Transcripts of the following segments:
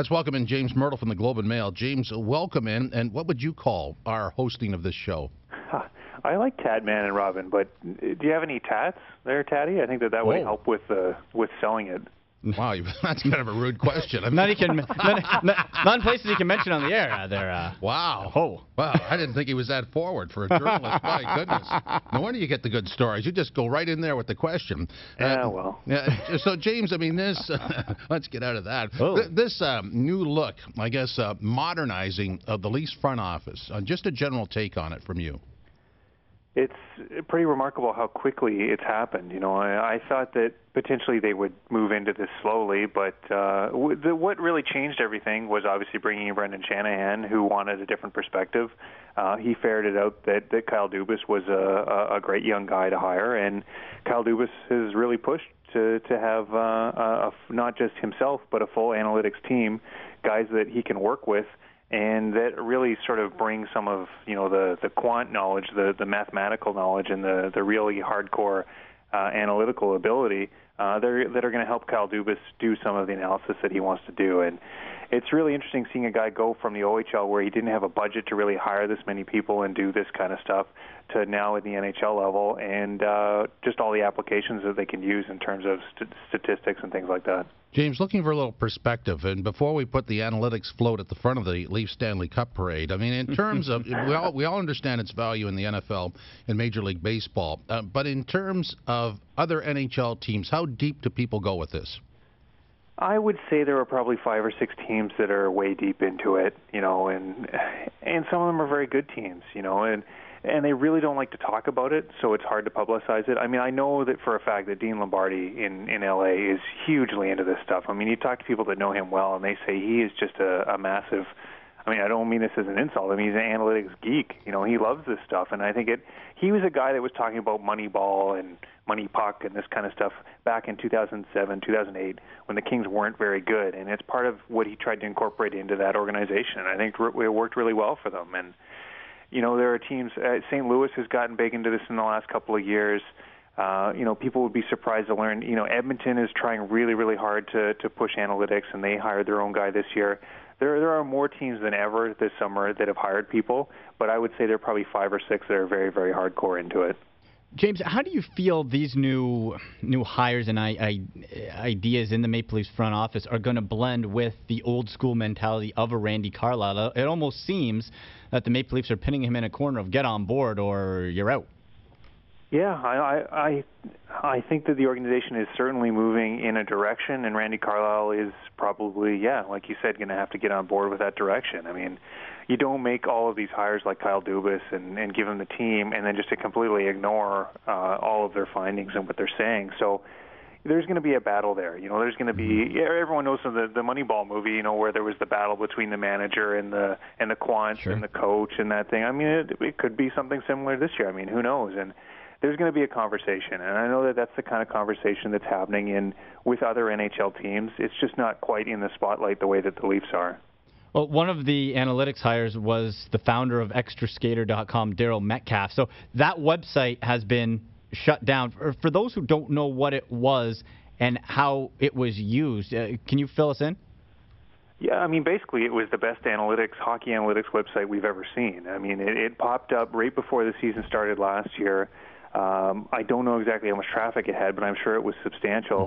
Let's welcome in James Mirtle from the Globe and Mail. James, welcome in. And what would you call our hosting of this show? I like Tadman and Robin, but do you have any tats there, Taddy? I think that that would Whoa. help with uh, with selling it. Wow, you- that's kind of a rude question. I mean, None you can, none, none, none places you can mention on the air. Uh, there. Uh, wow. Oh. Wow, I didn't think he was that forward for a journalist. My goodness. No wonder you get the good stories. You just go right in there with the question. Uh, Yeah, well. Yeah, so, James, I mean, this, let's get out of that. Oh. Th- This um, new look, I guess, uh, modernizing of the Leafs front office, uh, just a general take on it from you. It's pretty remarkable how quickly it's happened. You know, I, I thought that potentially they would move into this slowly, but uh, the, what really changed everything was obviously bringing in Brendan Shanahan, who wanted a different perspective. Uh, he ferreted out that, that Kyle Dubas was a, a, a great young guy to hire, and Kyle Dubas has really pushed to to have uh, a, a, not just himself, but a full analytics team, guys that he can work with and that really sort of brings some of you know the the quant knowledge, the the mathematical knowledge, and the the really hardcore uh, analytical ability uh, that are, that are going to help Kyle Dubas do some of the analysis that he wants to do. And it's really interesting seeing a guy go from the OHL where he didn't have a budget to really hire this many people and do this kind of stuff to now at the NHL level, and uh, just all the applications that they can use in terms of st- statistics and things like that. James, looking for a little perspective, and before we put the analytics float at the front of the Leaf Stanley Cup parade, I mean, in terms of we all we all understand its value in the NFL and Major League Baseball, uh, but in terms of other NHL teams, how deep do people go with this? I would say there are probably five or six teams that are way deep into it, you know, and and some of them are very good teams, you know, and and they really don't like to talk about it, so it's hard to publicize it. I mean, I know that for a fact that Dean Lombardi in in LA is hugely into this stuff. I mean, you talk to people that know him well, and they say he is just a, a massive. I mean, I don't mean this as an insult. I mean, he's an analytics geek. You know, he loves this stuff, and I think it. He was a guy that was talking about Moneyball and Money Puck and this kind of stuff back in 2007, 2008, when the Kings weren't very good, and it's part of what he tried to incorporate into that organization. I think it worked really well for them. And you know, there are teams. Uh, St. Louis has gotten big into this in the last couple of years. Uh, you know, people would be surprised to learn. You know, Edmonton is trying really, really hard to to push analytics, and they hired their own guy this year. There, there are more teams than ever this summer that have hired people, but I would say there are probably five or six that are very, very hardcore into it. James, how do you feel these new new hires and I, I, ideas in the Maple Leafs front office are going to blend with the old school mentality of a Randy Carlyle? It almost seems that the Maple Leafs are pinning him in a corner of get on board or you're out. Yeah, I, I I I think that the organization is certainly moving in a direction, and Randy Carlyle is probably, yeah, like you said, going to have to get on board with that direction. I mean, you don't make all of these hires like Kyle Dubas and, and give them the team, and then just to completely ignore uh, all of their findings and what they're saying. So there's going to be a battle there. You know, there's going to be yeah, everyone knows from the the Moneyball movie, you know, where there was the battle between the manager and the and the quants Sure. and the coach and that thing. I mean, it, it could be something similar this year. I mean, who knows? And there's going to be a conversation, and I know that that's the kind of conversation that's happening in with other NHL teams. It's just not quite in the spotlight the way that the Leafs are. Well, one of the analytics hires was the founder of ExtraSkater.com, Darryl Metcalf. So that website has been shut down. For, for those who don't know what it was and how it was used, uh, can you fill us in? Yeah, I mean, basically, it was the best analytics, hockey analytics website we've ever seen. I mean, it, it popped up right before the season started last year. Um, I don't know exactly how much traffic it had, but I'm sure it was substantial.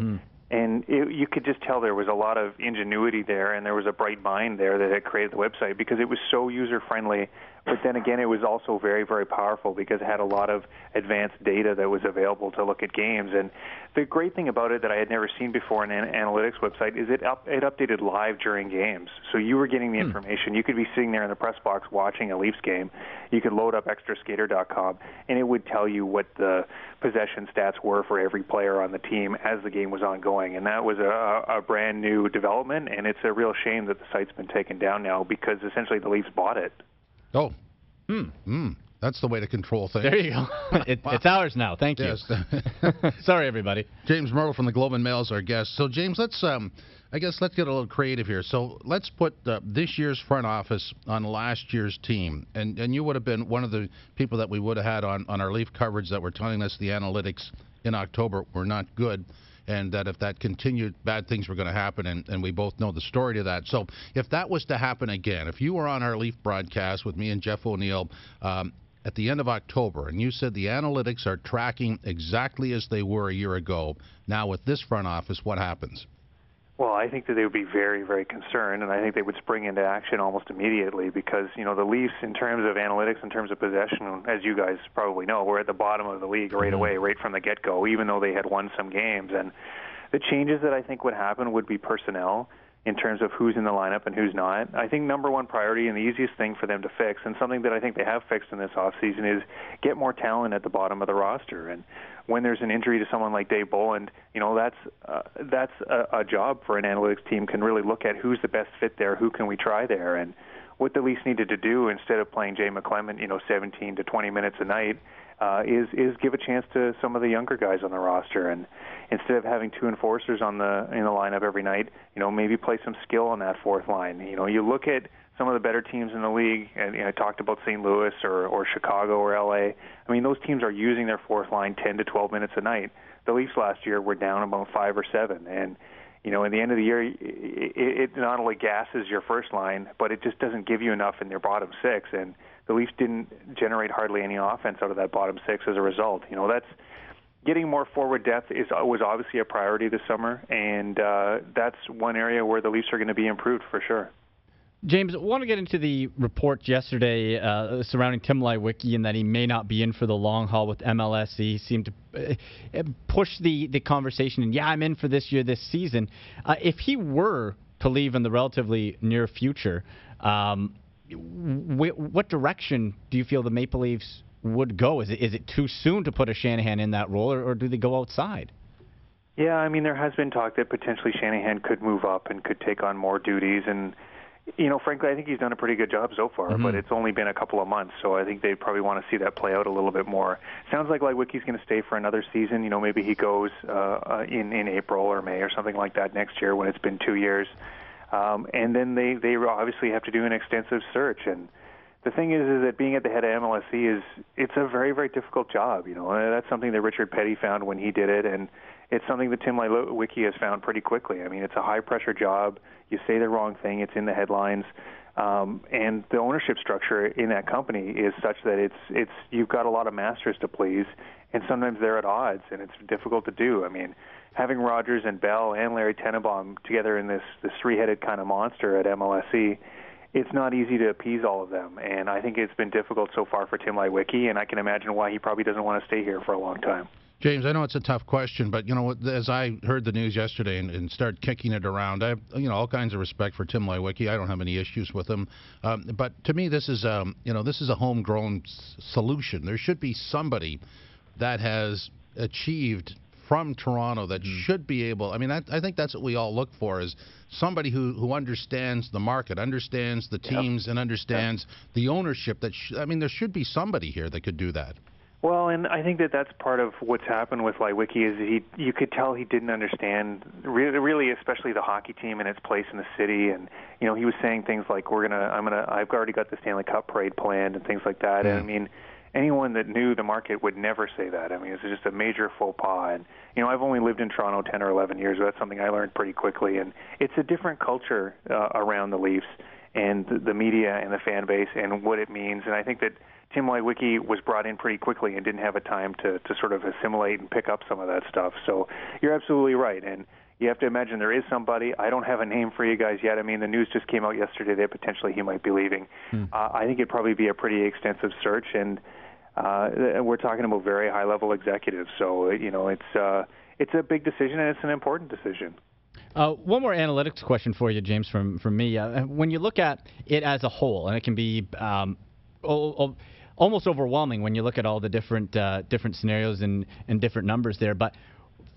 And it, you could just tell there was a lot of ingenuity there, and there was a bright mind there that had created the website because it was so user friendly. But then again, it was also very, very powerful because it had a lot of advanced data that was available to look at games. And the great thing about it that I had never seen before in an analytics website is it up, it updated live during games. So you were getting the hmm. information. You could be sitting there in the press box watching a Leafs game. You could load up extraskater.com, and it would tell you what the possession stats were for every player on the team as the game was ongoing. And that was a, a brand new development, and it's a real shame that the site's been taken down now because essentially the Leafs bought it. Oh, hmm, hmm. That's the way to control things. There you go. it, It's ours now. Thank you. Yes. Sorry, everybody. James Mirtle from the Globe and Mail is our guest. So, James, let's, um, I guess, let's get a little creative here. So, let's put uh, this year's front office on last year's team, and and you would have been one of the people that we would have had on on our Leaf coverage that were telling us the analytics in October were not good. And that if that continued, bad things were going to happen, and, and we both know the story to that. So if that was to happen again, if you were on our Leaf broadcast with me and Jeff O'Neill, um, at the end of October, and you said the analytics are tracking exactly as they were a year ago. Now, with this front office, what happens? Well, I think that they would be very, very concerned, and I think they would spring into action almost immediately because you know the Leafs, in terms of analytics, in terms of possession, as you guys probably know, were at the bottom of the league right mm-hmm. away, right from the get-go, even though they had won some games. And the changes that I think would happen would be personnel in terms of who's in the lineup and who's not. I think number one priority and the easiest thing for them to fix, and something that I think they have fixed in this offseason, is get more talent at the bottom of the roster. And when there's an injury to someone like Dave Bolland, you know that's uh, that's a, a job for an analytics team can really look at who's the best fit there, who can we try there, and what the Leafs needed to do instead of playing Jay McClement, you know, 17 to 20 minutes a night, uh, is is give a chance to some of the younger guys on the roster, and instead of having two enforcers on the in the lineup every night, you know, maybe play some skill on that fourth line. You know, you look at some of the better teams in the league, and you know, I talked about St. Louis or or Chicago or LA. I mean, those teams are using their fourth line 10 to 12 minutes a night. The Leafs last year were down about five or seven, and you know, in the end of the year, it, it not only gasses your first line, but it just doesn't give you enough in your bottom six. And the Leafs didn't generate hardly any offense out of that bottom six as a result. You know, that's getting more forward depth is was obviously a priority this summer, and uh, that's one area where the Leafs are going to be improved for sure. James, I want to get into the report yesterday uh, surrounding Tim Leiweke and that he may not be in for the long haul with MLS. He seemed to uh, push the, the conversation, and yeah, I'm in for this year, this season. Uh, if he were to leave in the relatively near future, um, wh- what direction do you feel the Maple Leafs would go? Is it is it too soon to put a Shanahan in that role, or, or do they go outside? Yeah, I mean, there has been talk that potentially Shanahan could move up and could take on more duties and you know, frankly, I think he's done a pretty good job so far, mm-hmm. but it's only been a couple of months, so I think they probably want to see that play out a little bit more. Sounds like Leiweke's going to stay for another season. You know, maybe he goes uh, uh, in in April or May or something like that next year when it's been two years, um, and then they they obviously have to do an extensive search. And the thing is, is that being at the head of MLSE is it's a very very difficult job. You know, and that's something that Richard Peddie found when he did it, and it's something that Tim Leiweke has found pretty quickly. I mean, it's a high pressure job. You say the wrong thing, it's in the headlines. Um, and the ownership structure in that company is such that it's it's you've got a lot of masters to please, and sometimes they're at odds, and it's difficult to do. I mean, having Rogers and Bell and Larry Tenenbaum together in this this three-headed kind of monster at MLSE, it's not easy to appease all of them, and I think it's been difficult so far for Tim Leiweke, and I can imagine why he probably doesn't want to stay here for a long time. James, I know it's a tough question, but you know, as I heard the news yesterday and, and started kicking it around, I have you know all kinds of respect for Tim Leiweke. I don't have any issues with him, um, but to me, this is um, you know this is a homegrown s- solution. There should be somebody that has achieved from Toronto that mm. should be able. I mean, I, I, think that's what we all look for is somebody who who understands the market, understands the teams, yep. and understands yep. the ownership. That sh- I mean, there should be somebody here that could do that. Well, and I think that that's part of what's happened with Leiweke is he you could tell he didn't understand really, really especially the hockey team and its place in the city. And you know he was saying things like we're gonna I'm gonna I've already got the Stanley Cup parade planned and things like that. Mm. and I mean anyone that knew the market would never say that. I mean it's just a major faux pas. And you know I've only lived in Toronto 10 or 11 years so that's something I learned pretty quickly. And it's a different culture uh, around the Leafs and the media and the fan base and what it means. And I think that Tim Leiweke was brought in pretty quickly and didn't have a time to, to sort of assimilate and pick up some of that stuff. So you're absolutely right. And you have to imagine there is somebody. I don't have a name for you guys yet. I mean, the news just came out yesterday that potentially he might be leaving. Hmm. Uh, I think it'd probably be a pretty extensive search, and uh, we're talking about very high level executives. So you know, it's uh, it's a big decision and it's an important decision. Uh, one more analytics question for you, James, from from me. Uh, when you look at it as a whole, and it can be um, almost overwhelming when you look at all the different uh, different scenarios and, and different numbers there. But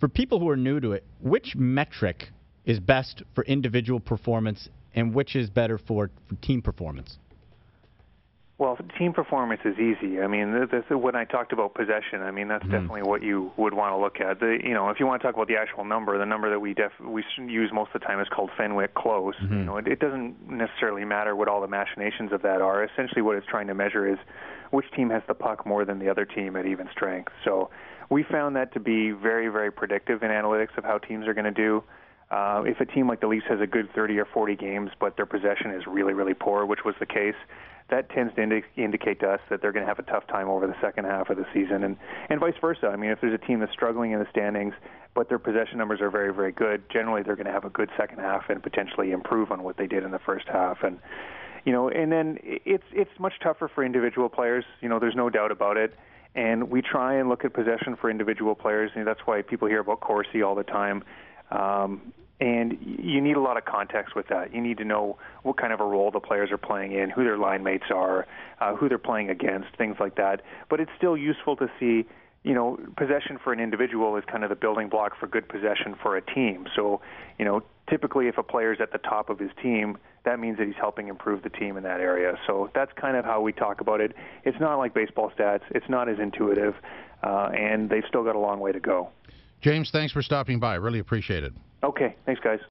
for people who are new to it, which metric is best for individual performance and which is better for, for team performance? Well, team performance is easy. I mean, this, when I talked about possession, I mean that's mm-hmm. definitely what you would want to look at. The, you know, if you want to talk about the actual number, the number that we def we use most of the time is called Fenwick close. Mm-hmm. You know, it, it doesn't necessarily matter what all the machinations of that are. Essentially, what it's trying to measure is which team has the puck more than the other team at even strength. So we found that to be very, very predictive in analytics of how teams are going to do. Uh, if a team like the Leafs has a good 30 or 40 games, but their possession is really, really poor, which was the case, that tends to indi- indicate to us that they're going to have a tough time over the second half of the season, and and vice versa. I mean, if there's a team that's struggling in the standings, but their possession numbers are very, very good, generally they're going to have a good second half and potentially improve on what they did in the first half. And you know, and then it's it's much tougher for individual players. You know, there's no doubt about it. And we try and look at possession for individual players, and that's why people hear about Corsi all the time. Um, and you need a lot of context with that. You need to know what kind of a role the players are playing in, who their line mates are, uh, who they're playing against, things like that. But it's still useful to see, you know, possession for an individual is kind of the building block for good possession for a team. So, you know, typically if a player's at the top of his team, that means that he's helping improve the team in that area. So that's kind of how we talk about it. It's not like baseball stats. It's not as intuitive, uh, and they've still got a long way to go. James, thanks for stopping by. Really appreciate it. Okay, thanks, guys.